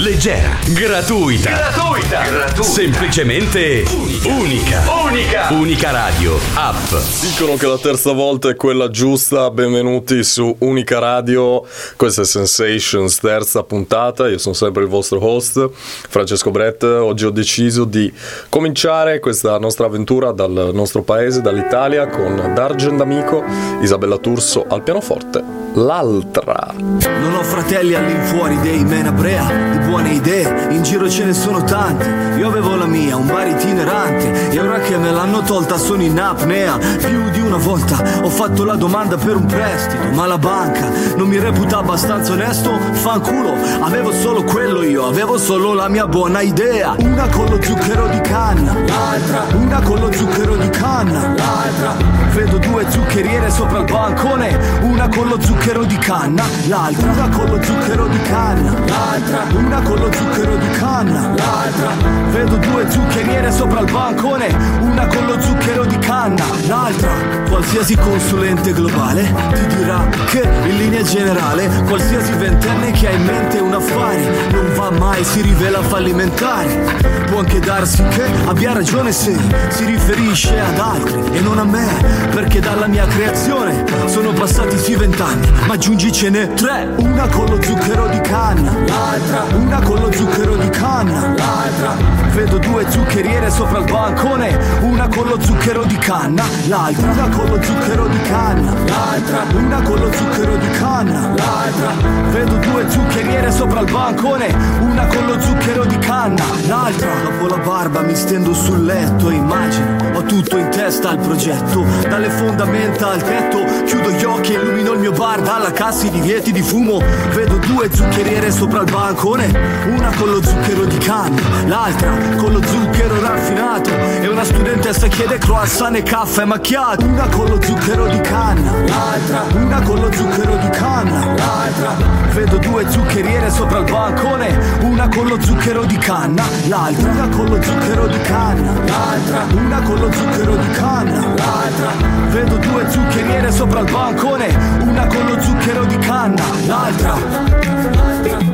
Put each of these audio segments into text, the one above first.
leggera, gratuita, Gratuita. Gratuita. semplicemente unica. Unica. Unica Radio, app. Dicono che la terza volta è quella giusta. Benvenuti su Unica Radio. Questa è Sensations, terza puntata. Io sono sempre il vostro host, Francesco Brett. Oggi ho deciso di cominciare questa nostra avventura dal nostro paese, dall'Italia, con D'Argent Amico, Isabella Turso al pianoforte. L'altra. Non ho fratelli all'infuori dei menabrea di buone idee, in giro ce ne sono tanti. Io avevo la mia, un bar itinerante, e ora che me l'hanno tolta sono in apnea. Più di una volta ho fatto la domanda per un prestito, ma la banca non mi reputa abbastanza onesto. Fanculo, avevo solo quello io, avevo solo la mia buona idea. Una con lo zucchero di canna, l'altra, una con lo zucchero di canna, l'altra. Vedo due zuccheriere sopra il bancone, una con lo zucchero di canna, l'altra, una con lo zucchero di canna, l'altra, una con lo zucchero di canna, l'altra. Vedo due zuccheriere sopra il bancone, una con lo zucchero di canna, l'altra. Qualsiasi consulente globale ti dirà che in linea generale qualsiasi ventenne che ha in mente un affare non va mai, si rivela fallimentare. Può anche darsi che abbia ragione se si riferisce ad altri e non a me, perché dalla mia creazione sono passati sì vent'anni, ma aggiungicene tre. Una con lo zucchero di canna, l'altra, una con lo zucchero di canna, l'altra. Vedo due zuccheriere sopra il bancone, una con lo zucchero di canna, l'altra, una con lo zucchero di canna, l'altra, una con lo zucchero di canna, l'altra. Vedo due zuccheriere sopra il bancone, una con lo zucchero di canna, l'altra. Dopo la barba mi stendo sul letto e immagino, ho tutto in testa al progetto, dalle fondamenta al tetto, chiudo gli occhi e illumino il mio bar dalla cassa i divieti di fumo. Vedo due zuccheriere sopra il bancone, una con lo zucchero di canna, l'altra con lo zucchero raffinato. E una studentessa chiede croissant e caffè macchiato. Una con lo zucchero di canna, l'altra, una con lo zucchero di canna, l'altra. Vedo due zuccheriere sopra il bancone, una con lo zucchero di canna, l'altra, una con lo zucchero di canna, l'altra, una con lo zucchero di canna, l'altra. Vedo due zuccheriere sopra il bancone, una con lo zucchero di canna, l'altra.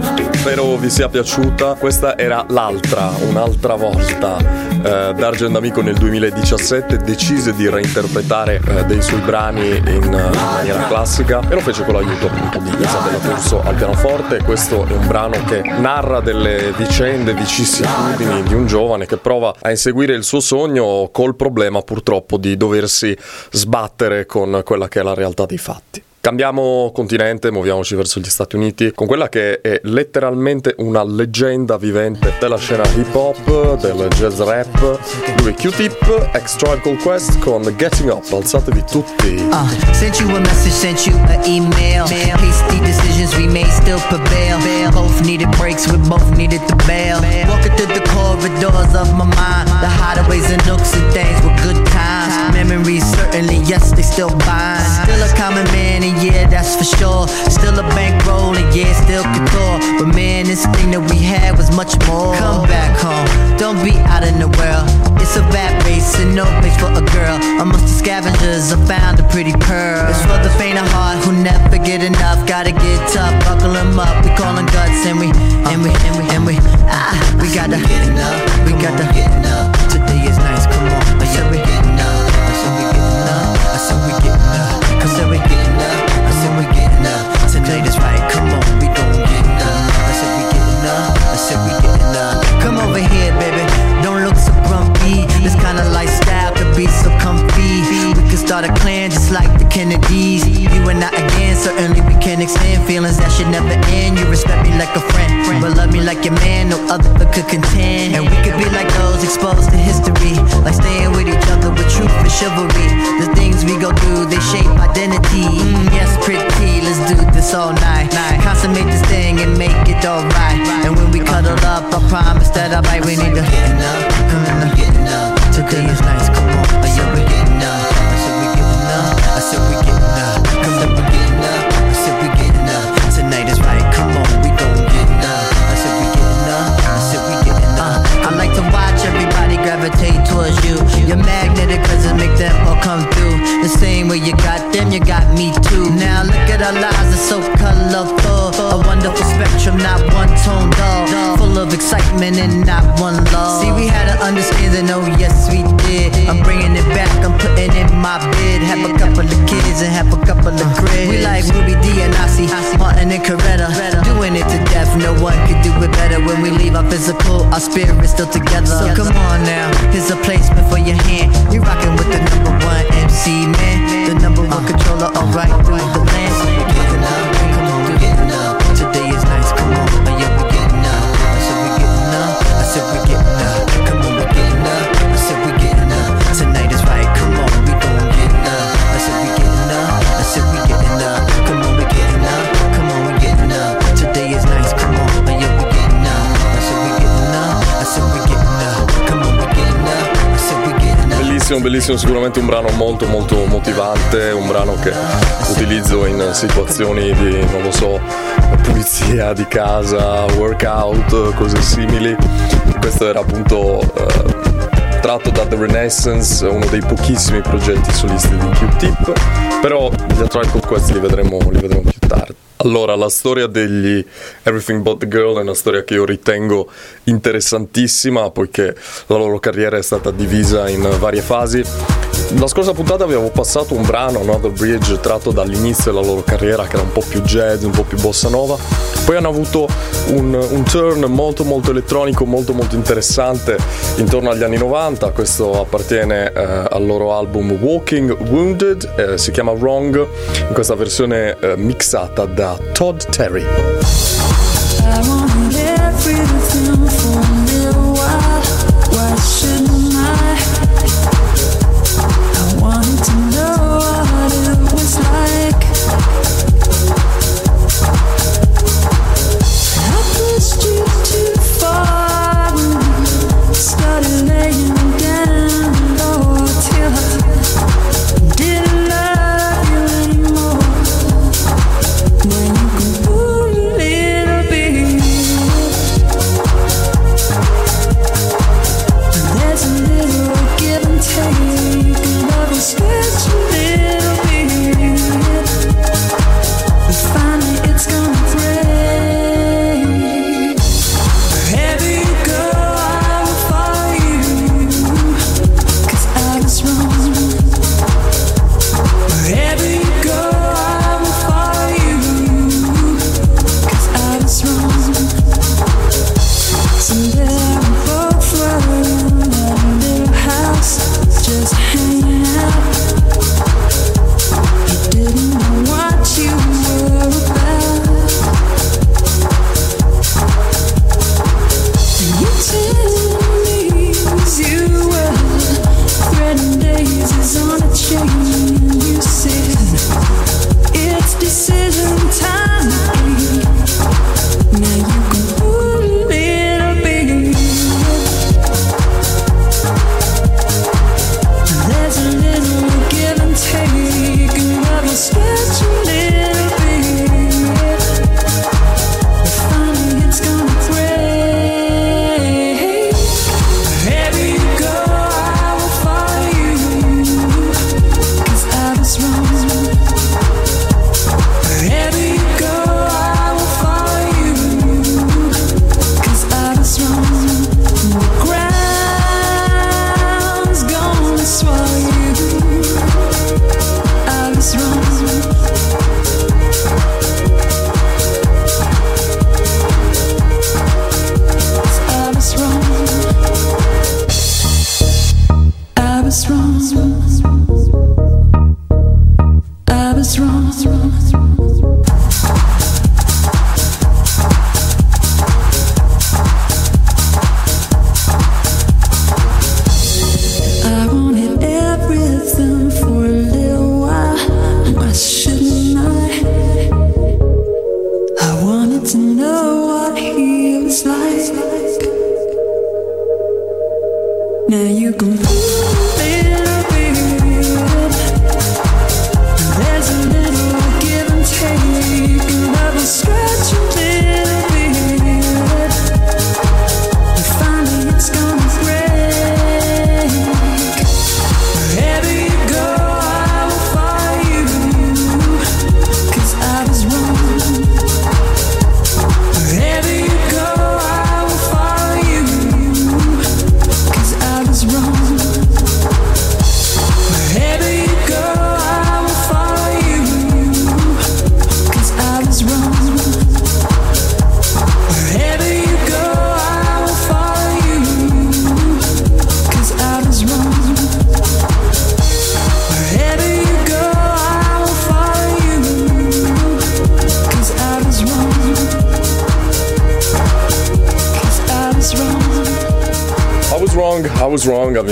Spero vi sia piaciuta. Questa era l'altra, un'altra volta. Eh, D'Argent Amico nel 2017 decise di reinterpretare eh, dei suoi brani in eh, maniera classica e lo fece con l'aiuto appunto di Isabella Turso al pianoforte. Questo è un brano che narra delle vicende, vicissitudini di un giovane che prova a inseguire il suo sogno col problema purtroppo di doversi sbattere con quella che è la realtà dei fatti. Cambiamo continente, muoviamoci verso gli Stati Uniti con quella che è letteralmente una leggenda vivente della scena hip hop, del jazz rap. Lui Q-Tip, ex Tribe Quest con Getting Up, alzatevi tutti. Uh, sent you a message, sent you an email. Hasty decisions we made still prevail. Both needed breaks, we both needed to bail. Walking through the corridors of my mind, the hideaways and nooks and things were good times. Memories certainly, yes, they still bind. Still a common man, and yeah, that's for sure. Still a bankroll, and yeah, still couture. But man, this thing that we had was much more. Come back home, don't be out in the world. It's a rat race and no place for a girl. Amongst the scavengers, I found a pretty pearl. It's for the faint of heart who never get enough. Gotta get tough, buckle 'em up. We callin' guts and we, and we, and we, and we, ah, we gotta, get enough. we gotta, today is I said we getting up, I said we getting up. Tonight is right, come on, we gon' get up. I said we getting up, I said we getting up. Come over here, baby, don't look so grumpy. This kind of lifestyle could be so comfy. We can start a clan extend feelings that should never end. You respect me like a friend, but love me like your man, no other could contend. And we could be like those exposed to history, like staying with each other with truth and chivalry. The things we go through, they shape identity. Mm, yes, pretty, let's do this all night. Consummate this thing and make it alright. And when we cuddle up, I promise that I'll bite. We need to getting up, come on, getting up. Today is nice, come on. I said we getting up. I said we getting up. I said we getting up. Come on, we getting. Of excitement and not one love. See, we had an understanding, oh yes we did. I'm bringing it back, I'm putting in my bid. Have a couple of kids and have a couple of cribs. We like Ruby D and Ossie, Martin and Coretta. Doing it to death, no one could do it better. When we leave our physical, our spirit's still together. So come on now, here's a placement for your hand. You rocking with the number one MC man, the number one controller, alright through the land. Bellissimo, bellissimo, sicuramente un brano molto molto motivante, un brano che utilizzo in situazioni di, non lo so, pulizia di casa, workout, cose simili. Questo era appunto eh, tratto da The Renaissance, uno dei pochissimi progetti solisti di Q-Tip, però gli A Tribe Called Quest li vedremo, li vedremo più tardi. Allora, la storia degli Everything But The Girl è una storia che io ritengo interessantissima poiché la loro carriera è stata divisa in varie fasi. La scorsa puntata avevo passato un brano, Another Bridge, tratto dall'inizio della loro carriera che era un po' più jazz, un po' più bossa nova. Poi hanno avuto un, un turn molto molto elettronico, molto molto interessante intorno agli anni 90. Questo appartiene eh, al loro album Walking Wounded, eh, si chiama Wrong, in questa versione eh, mixata da Todd Terry. I like. Now you can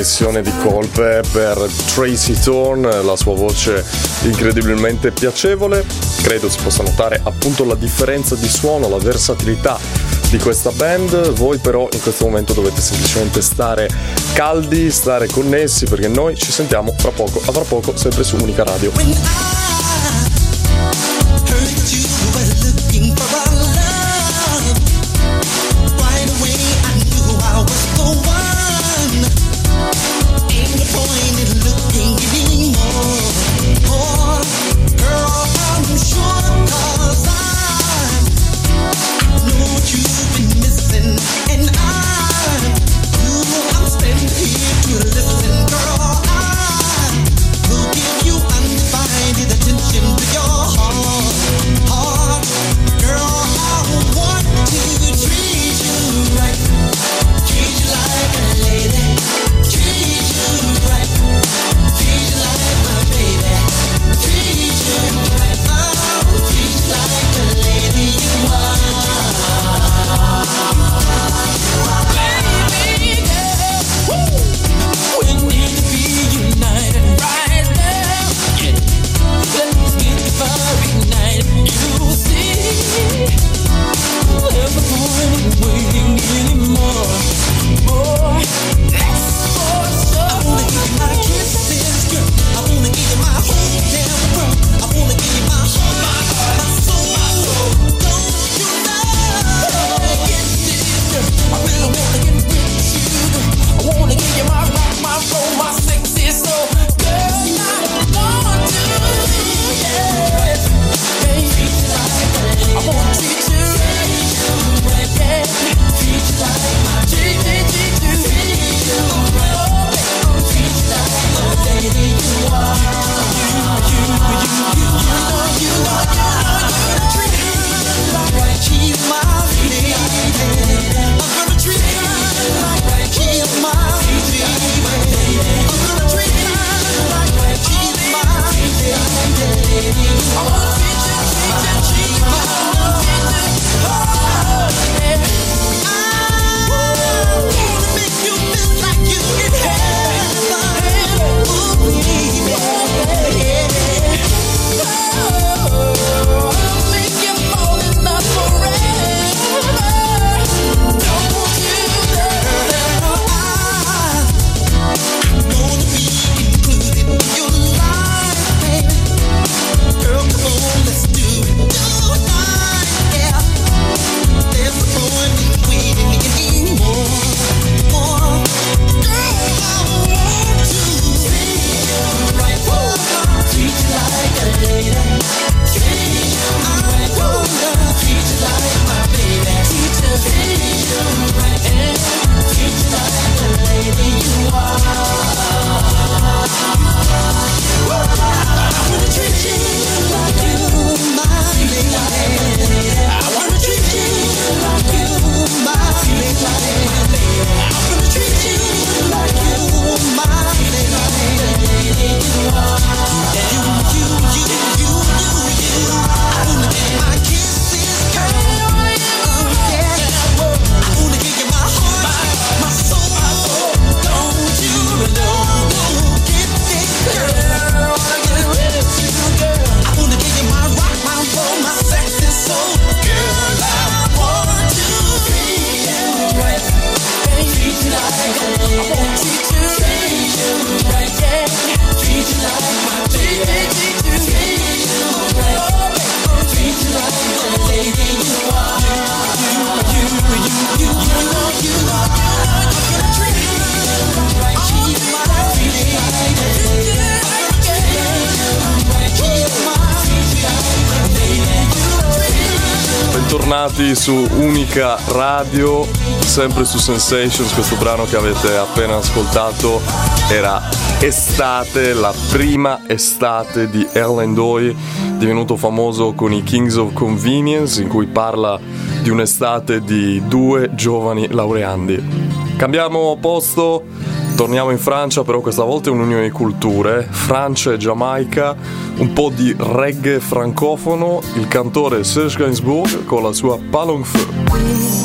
collezione di colpe per Tracy Thorne, la sua voce incredibilmente piacevole. Credo si possa notare appunto la differenza di suono, la versatilità di questa band. Voi però in questo momento dovete semplicemente stare caldi, stare connessi perché noi ci sentiamo fra poco, a fra poco sempre su Unica Radio. su Unica Radio, sempre su Sensations, questo brano che avete appena ascoltato era Estate, la prima estate di Erland Doy, divenuto famoso con i Kings of Convenience, in cui parla di un'estate di due giovani laureandi. Cambiamo posto Torniamo in Francia, però questa volta è un'unione di culture, Francia e Giamaica, un po' di reggae francofono, il cantore Serge Gainsbourg con la sua Palong Feu.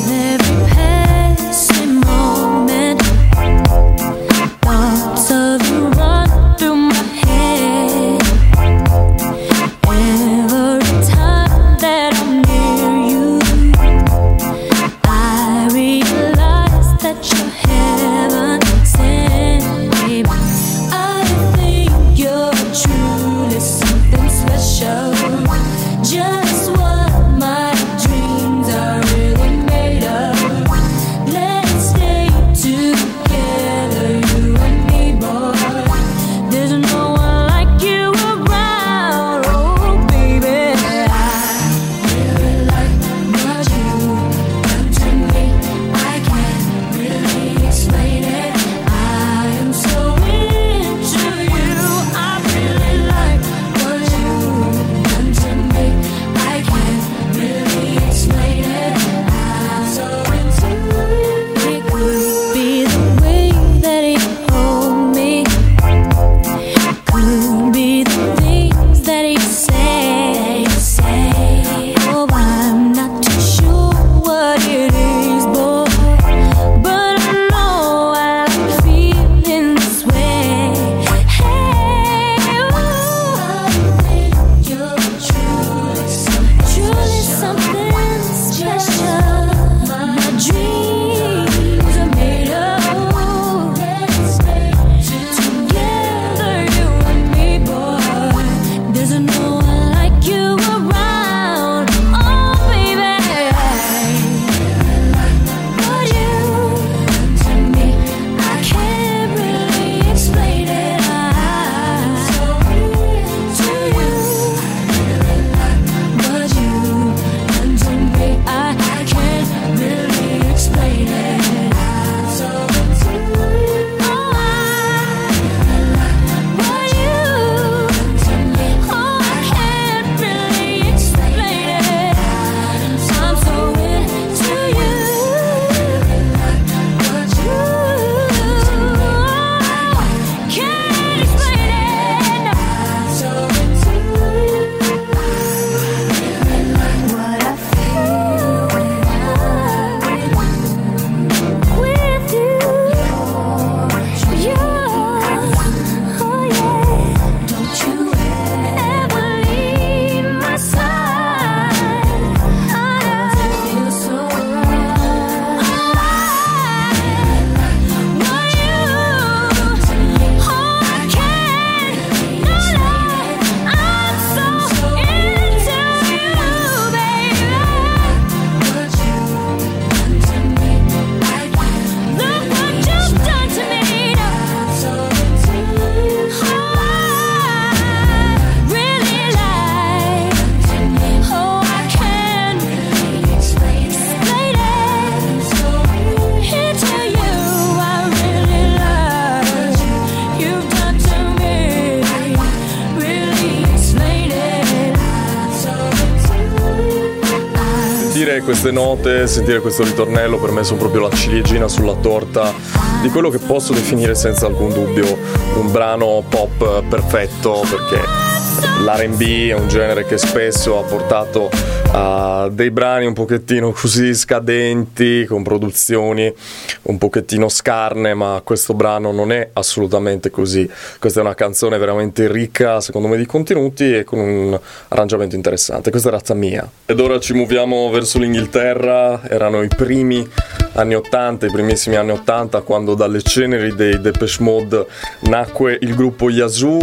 Queste note, sentire questo ritornello per me sono proprio la ciliegina sulla torta di quello che posso definire senza alcun dubbio un brano pop perfetto perché l'R&B è un genere che spesso ha portato a dei brani un pochettino così scadenti, con produzioni un pochettino scarne, ma questo brano non è assolutamente così. Questa è una canzone veramente ricca, secondo me, di contenuti e con un arrangiamento interessante. Questa è razza mia. Ed ora ci muoviamo verso l'Inghilterra, erano i primi anni 80, i primissimi anni 80, quando dalle ceneri dei Depeche Mode nacque il gruppo Yazoo,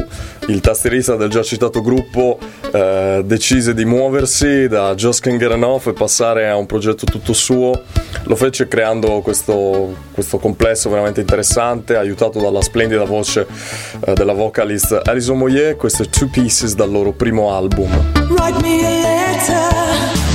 il tastierista del già citato gruppo eh, decise di muoversi da Just Enough e passare a un progetto tutto suo. Lo fece creando questo, questo complesso veramente interessante, aiutato dalla splendida voce eh, della vocalist Alison Moyer. Questo è Two Pieces dal loro primo album. Write me a letter.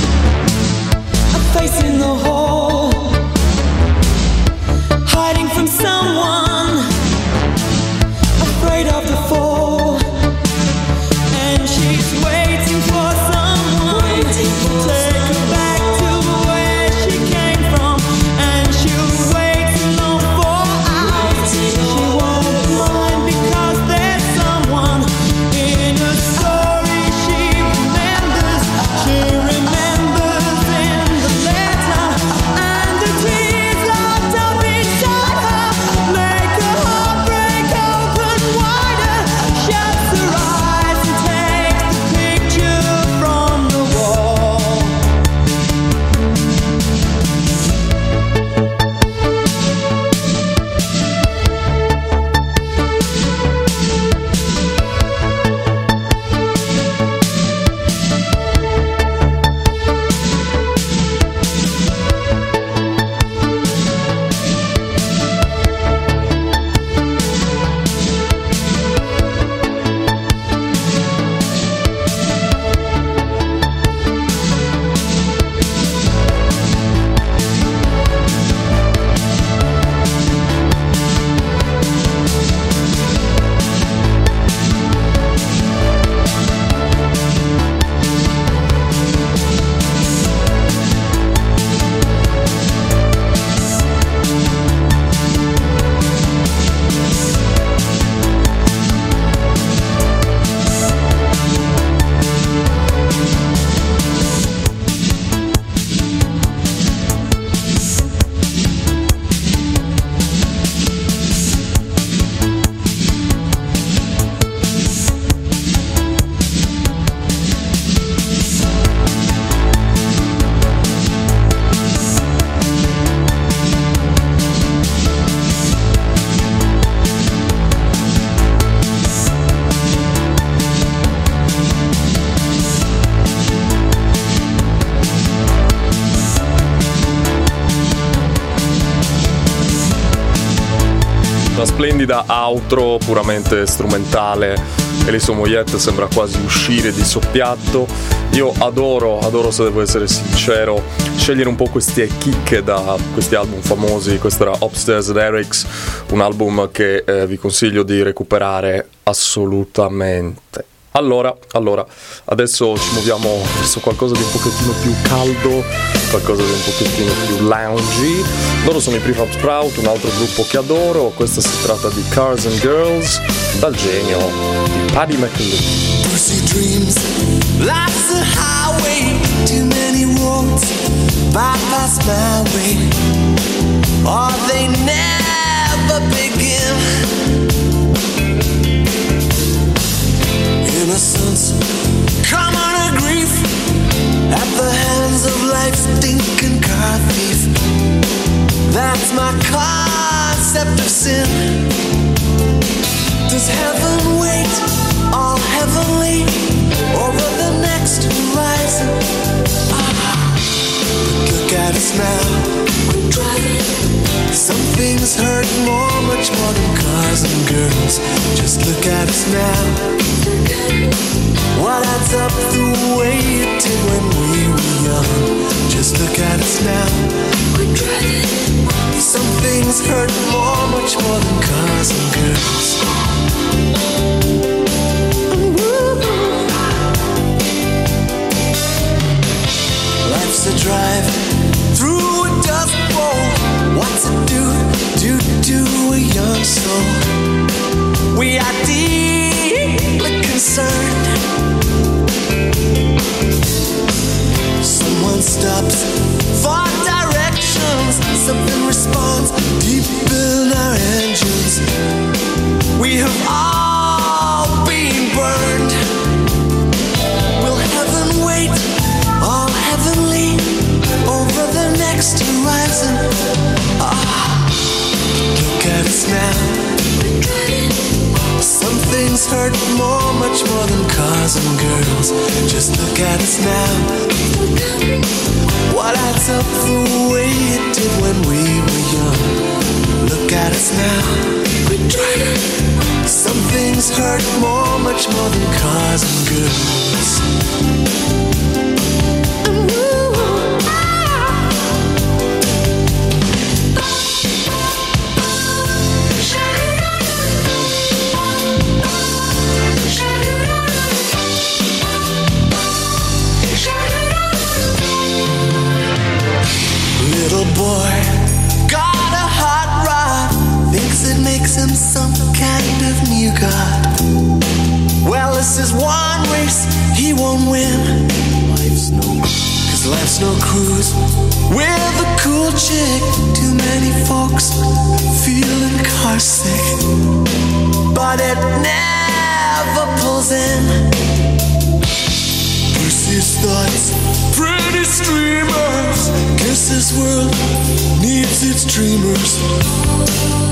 Splendida outro puramente strumentale. Elison Moyet sembra quasi uscire di soppiatto. Io adoro, adoro se devo essere sincero, scegliere un po' queste chicche da questi album famosi. Questo era Upstairs Lyrics, un album che eh, vi consiglio di recuperare assolutamente. Allora, allora, adesso ci muoviamo verso qualcosa di un pochettino più caldo, qualcosa di un pochettino più loungy. Loro sono i Prefab Sprout, un altro gruppo che adoro. Questa si tratta di Cars and Girls, dal genio di Paddy McAloo. Innocence, common a grief at the hands of life's stinking car thief. That's my concept of sin. Does heaven wait all heavenly over the next horizon? Ah, look at us now. Some things hurt more, much more than cars and girls. Just look at us now. What adds up the way it did when we were young? Just look at us now. Some things hurt more, much more than cars and girls. Life's a drive through a dust bowl. What's it do, do, do a young soul? We are deeply concerned one stops for directions. Something responds deep in our engines. We have all been burned. Will heaven wait, all heavenly, over the next horizon? Ah, look at us now. Things hurt more, much more than cars and girls. Just look at us now. What adds up the way it did when we were young? Look at us now. Some things hurt more, much more than cars and girls. Some kind of new god. Well, this is one race he won't win. Life's no, cause life's no cruise. With a cool chick, too many folks feeling car sick. But it never pulls in. Bruce's thoughts, pretty streamers. Guess this world needs its dreamers.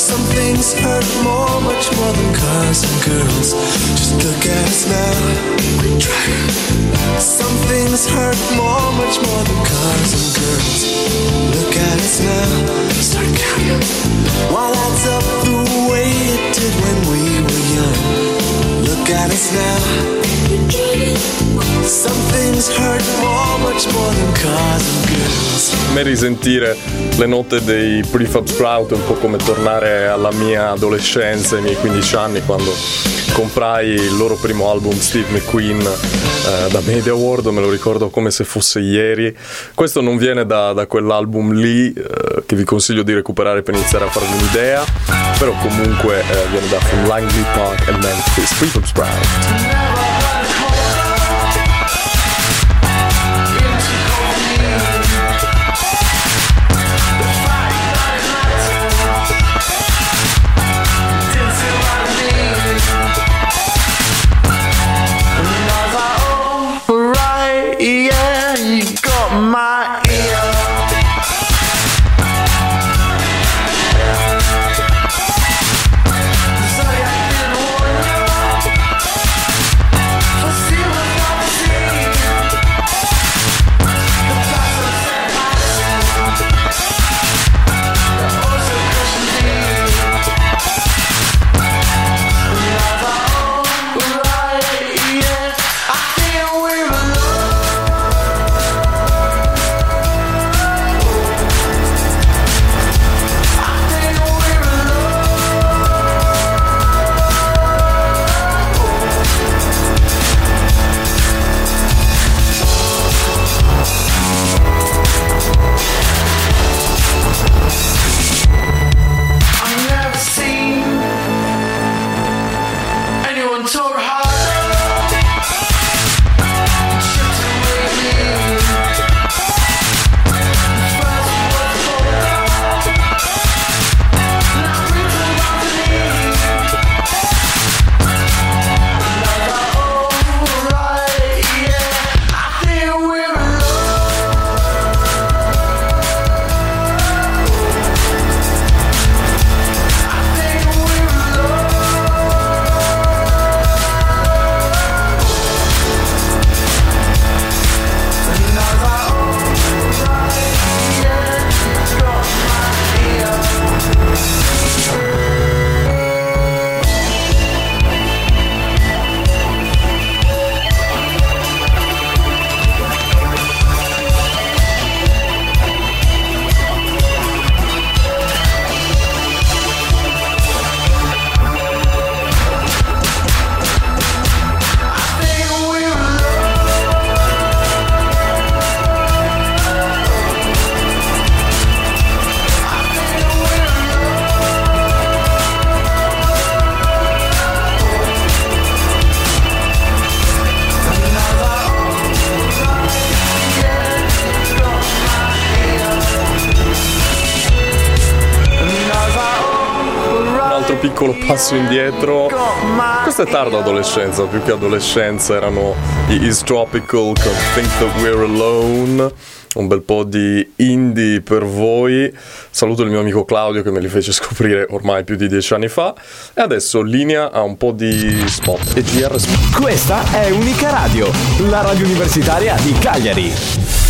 Some things hurt more, much more than cars and girls. Just look at us now. Some things hurt more, much more than cars and girls. Look at us now. Start counting. Why that's up the way it did when we were young. Look at us now. And. A me risentire le note dei Prefab Sprout è un po' come tornare alla mia adolescenza, ai miei 15 anni, quando comprai il loro primo album Steve McQueen eh, da Media World, me lo ricordo come se fosse ieri. Questo non viene da, da quell'album lì, eh, che vi consiglio di recuperare per iniziare a farvi un'idea, però comunque eh, viene da From Langley Park e Memphis, Prefab Sprout. Passo indietro. Questa è tarda adolescenza, più che adolescenza erano gli East Tropical con Think That We're Alone. Un bel po' di indie per voi. Saluto il mio amico Claudio che me li fece scoprire ormai più di dieci anni fa. E adesso linea a un po' di spot e GR spot. Questa è Unica Radio, la radio universitaria di Cagliari.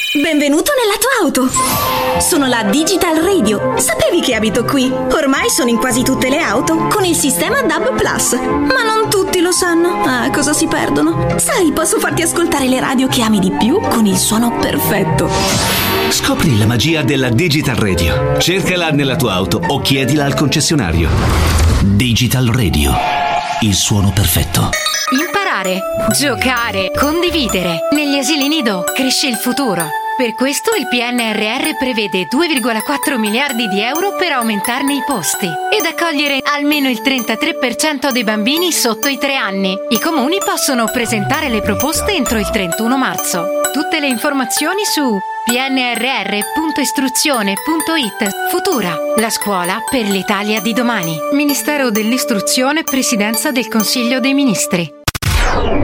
Benvenuto nella tua auto! Sono la Digital Radio. Sapevi che abito qui? Ormai sono in quasi tutte le auto con il sistema DAB Plus. Ma non tutti lo sanno. Ah, cosa si perdono? Sai, posso farti ascoltare le radio che ami di più con il suono perfetto. Scopri la magia della Digital Radio. Cercala nella tua auto o chiedila al concessionario. Digital Radio. Il suono perfetto. Imparare, giocare, condividere. Negli asili nido cresce il futuro. Per questo il PNRR prevede 2,4 miliardi di euro per aumentarne i posti ed accogliere almeno il 33% dei bambini sotto i 3 anni. I comuni possono presentare le proposte entro il 31 marzo. Tutte le informazioni su pnrr.istruzione.it Futura, la scuola per l'Italia di domani. Ministero dell'Istruzione, Presidenza del Consiglio dei Ministri.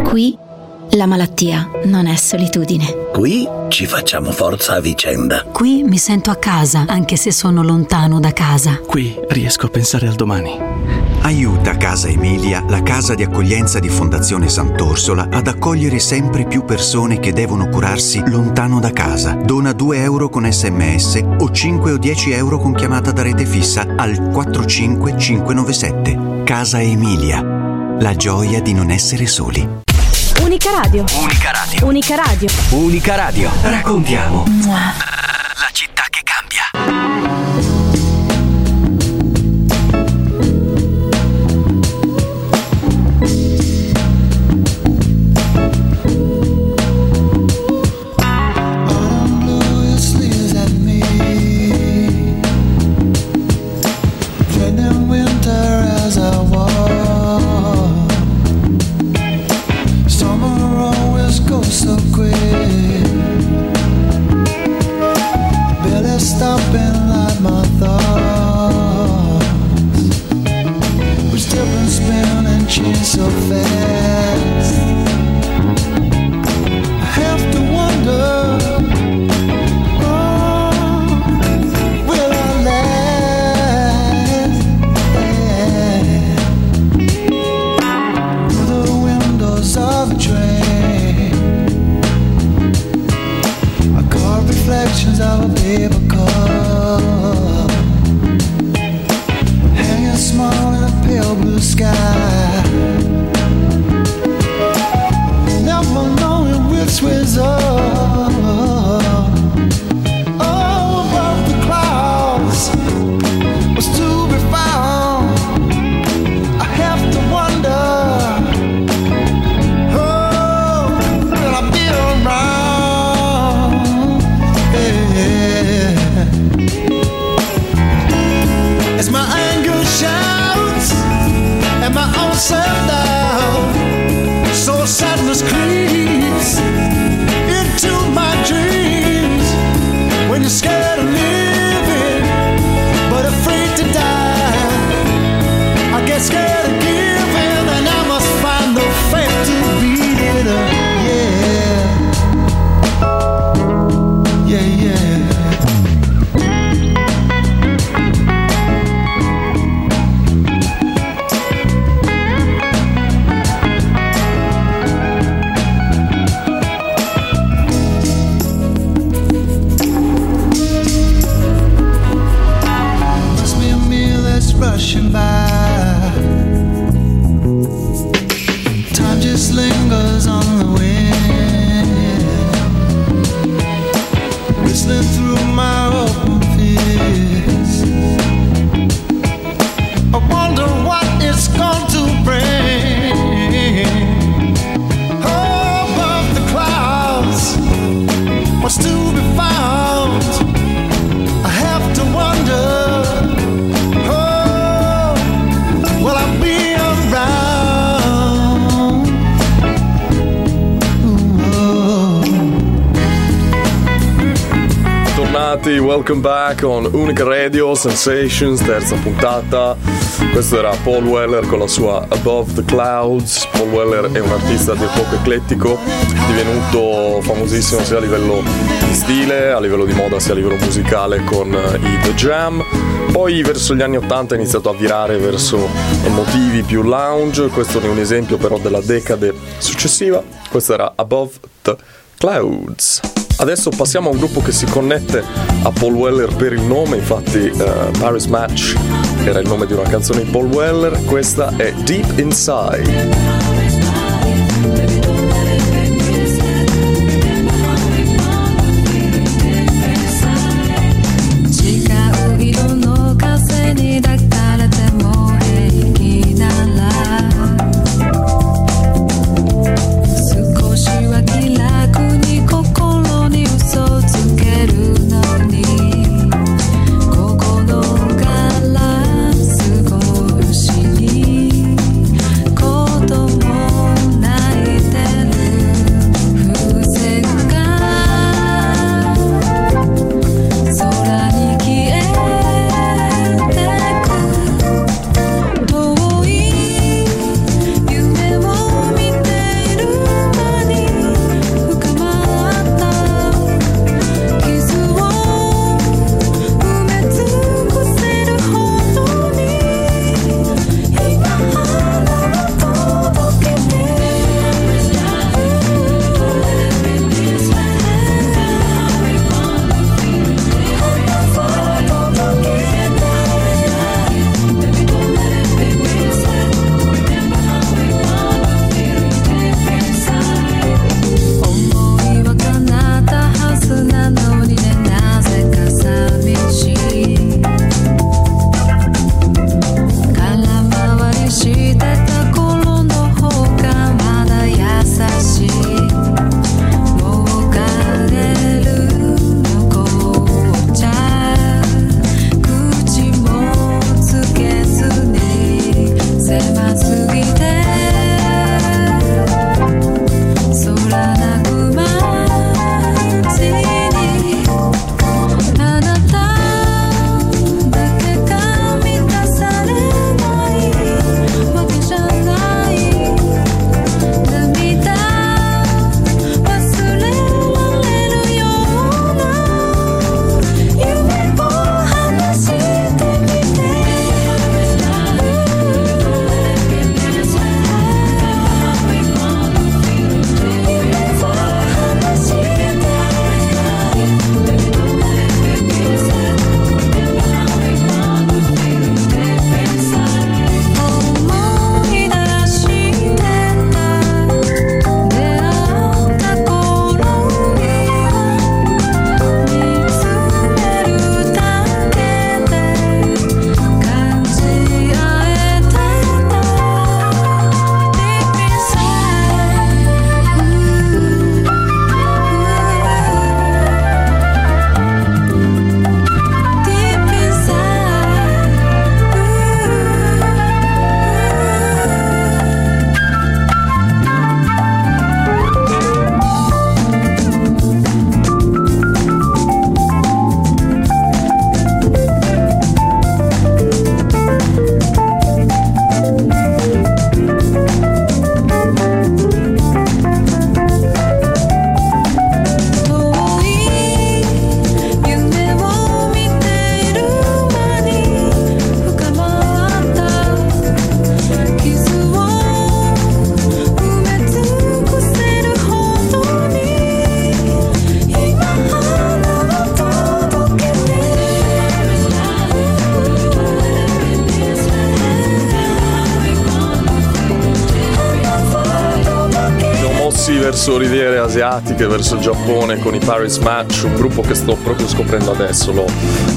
Qui la malattia non è solitudine. Qui ci facciamo forza a vicenda. Qui mi sento a casa, anche se sono lontano da casa. Qui riesco a pensare al domani. Aiuta Casa Emilia, la casa di accoglienza di Fondazione Sant'Orsola, ad accogliere sempre più persone che devono curarsi lontano da casa. Dona 2 euro con sms o 5 o 10 euro con chiamata da rete fissa al 45597. Casa Emilia. La gioia di non essere soli. Unica Radio. Unica Radio. Unica Radio. Unica Radio. Raccontiamo. La città pale blue sky. Bentornati, welcome back on Unica Radio Sensations, terza puntata. Questo era Paul Weller con la sua Above the Clouds. Paul Weller è un artista di poco eclettico, divenuto famosissimo sia a livello di stile, a livello di moda, sia a livello musicale con eh, i The Jam. Poi verso gli anni 80 ha iniziato a virare verso motivi più lounge, questo è un esempio però della decade successiva. Questo era Above the Clouds. Adesso passiamo a un gruppo che si connette a Paul Weller per il nome, infatti eh, Paris Match era il nome di una canzone di Paul Weller, questa è Deep Inside.「Mossi verso riviere asiatiche, verso il Giappone con i Paris Match, un gruppo che sto proprio scoprendo adesso, l'ho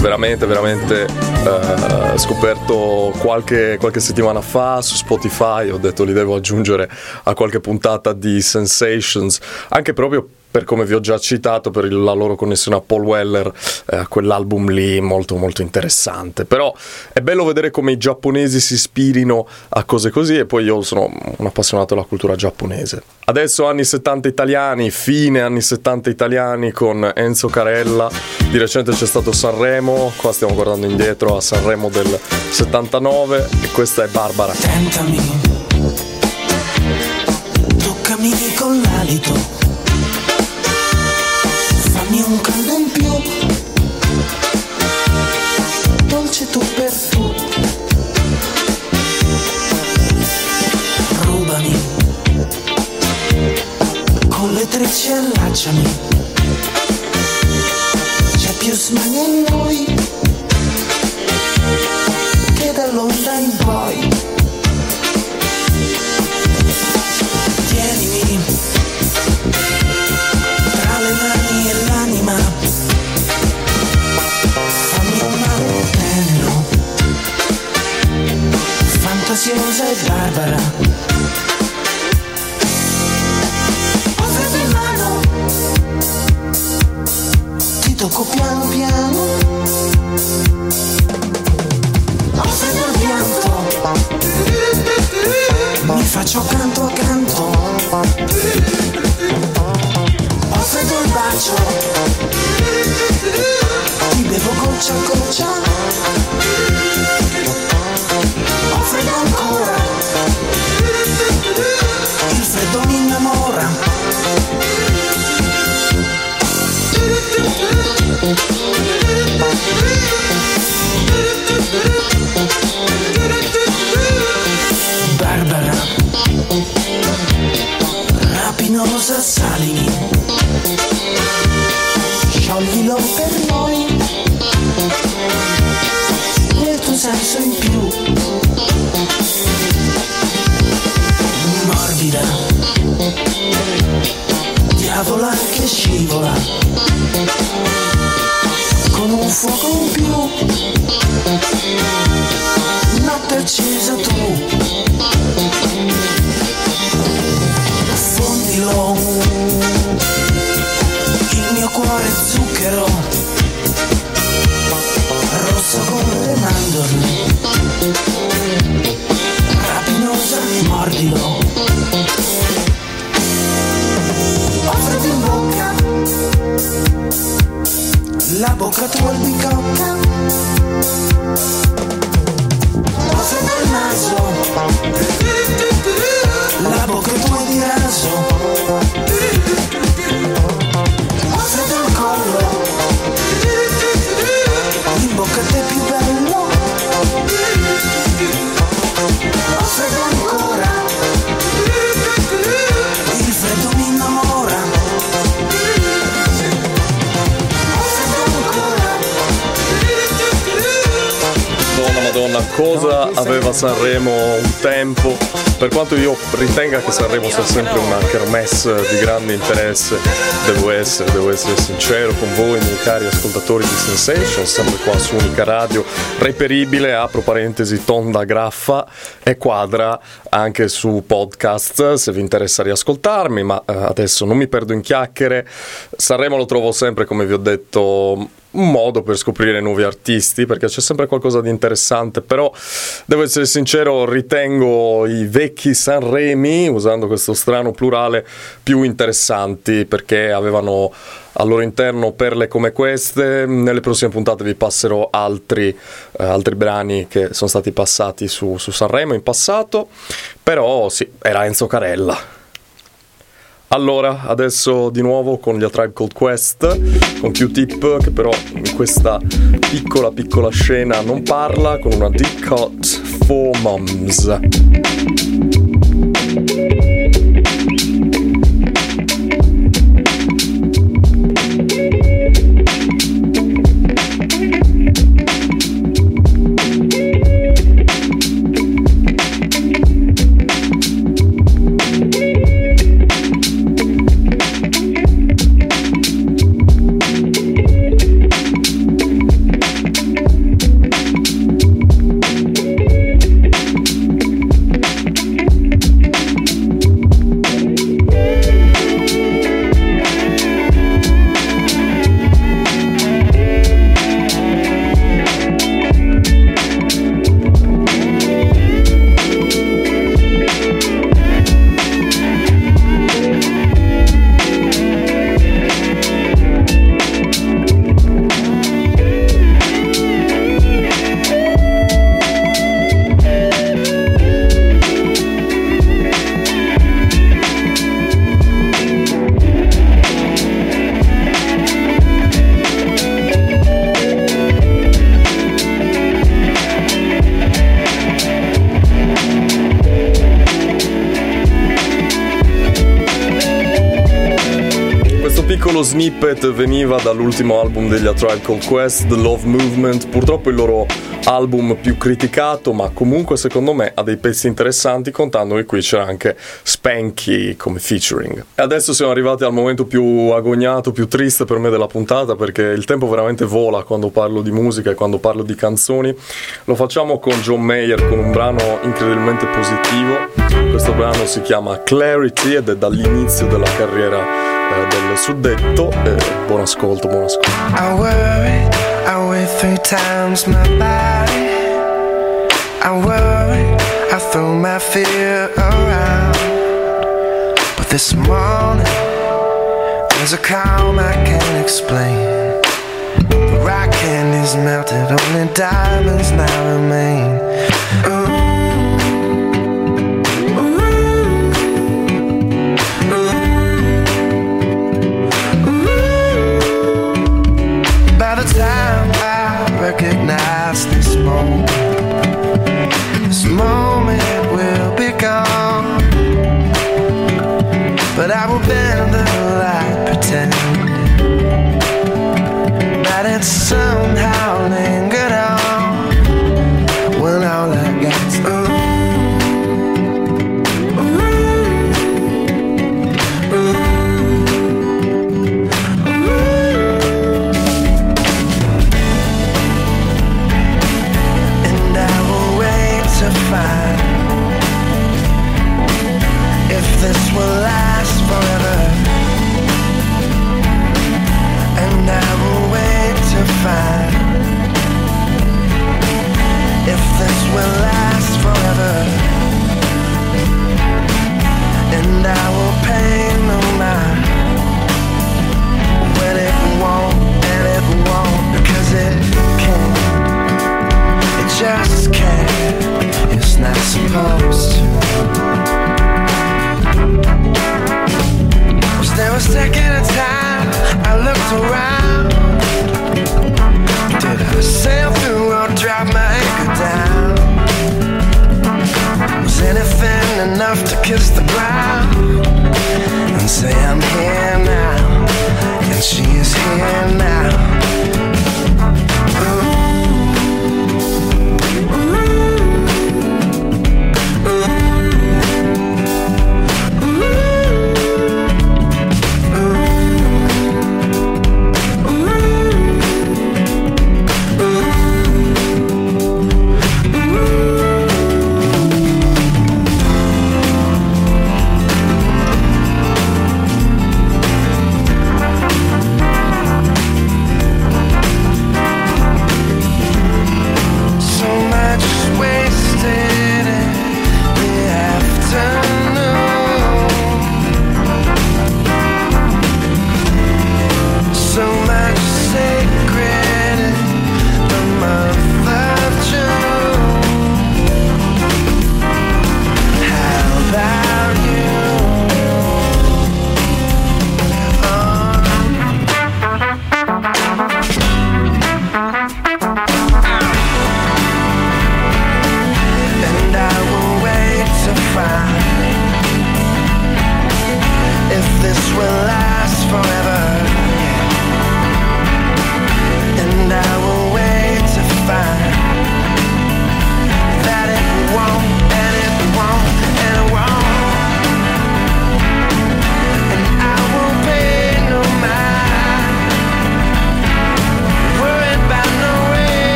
veramente, veramente eh, scoperto qualche, qualche settimana fa su Spotify, ho detto li devo aggiungere a qualche puntata di Sensations, anche proprio per come vi ho già citato, per la loro connessione a Paul Weller, eh, quell'album lì molto molto interessante. Però è bello vedere come i giapponesi si ispirino a cose così e poi io sono un appassionato della cultura giapponese. Adesso anni 70 italiani, fine anni 70 italiani con Enzo Carella. Di recente c'è stato Sanremo, qua stiamo guardando indietro a Sanremo del 79 e questa è Barbara. Tentami, toccami con l'alito, barbara. Offriti in mano, ti tocco piano piano, offrito il pianto. Mi faccio accanto accanto Offrito il bacio. Ti bevo goccia a goccia Offrito ancora. Il freddo mi innamora. Barbara. Rapinosa salimi Scioglilo per noi. Nel tuo senso in più Morbida Diavola che scivola. Con un fuoco in più. Notte accesa tu. Fondilo Il mio cuore zucchero. Rosso come le mandorle mordilo Offriti in bocca. La bocca tua albicocca Offriti il naso. La bocca tua di raso Madonna, cosa aveva Sanremo un tempo? Per quanto io ritenga che Sanremo sia sempre una kermesse di grande interesse, devo essere, devo essere sincero con voi, miei cari ascoltatori di Sensation, sempre qua su Unica Radio, reperibile, apro parentesi, tonda graffa e quadra anche su podcast se vi interessa riascoltarmi, ma eh, adesso non mi perdo in chiacchiere. Sanremo lo trovo sempre, come vi ho detto, un modo per scoprire nuovi artisti perché c'è sempre qualcosa di interessante però devo essere sincero ritengo i vecchi Sanremi usando questo strano plurale più interessanti perché avevano al loro interno perle come queste. Nelle prossime puntate vi passerò altri, eh, altri brani che sono stati passati su, su Sanremo in passato. Però sì era Enzo Carella allora, adesso di nuovo con gli A Tribe Called Quest, con Q-Tip che però in questa piccola piccola scena non parla, con una deep cut for moms. Snippet veniva dall'ultimo album degli A Tribe Called Quest, The Love Movement, purtroppo il loro album più criticato, ma comunque secondo me ha dei pezzi interessanti, contando che qui c'era anche Spanky come featuring. E adesso siamo arrivati al momento più agognato, più triste per me della puntata, perché il tempo veramente vola quando parlo di musica e quando parlo di canzoni. Lo facciamo con John Mayer, con un brano incredibilmente positivo. Questo brano si chiama Clarity ed è dall'inizio della carriera eh, del suddetto. Eh, buon ascolto, buon ascolto. I worry, I weigh three times my body. I worry, I throw my fear around. But this morning, there's a calm I can't explain. The rock candy's melted, only diamonds now remain. Time I recognize this moment, this moment will be gone. But I will bend the light, pretend that it somehow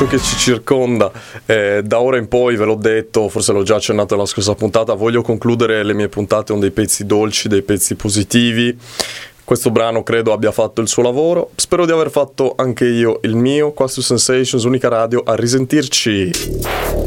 ciò che ci circonda. Eh, da ora in poi, ve l'ho detto, forse l'ho già accennato nella scorsa puntata, voglio concludere le mie puntate con dei pezzi dolci, dei pezzi positivi. Questo brano credo abbia fatto il suo lavoro, spero di aver fatto anche io il mio. Qua su Sensations, unica radio, a risentirci.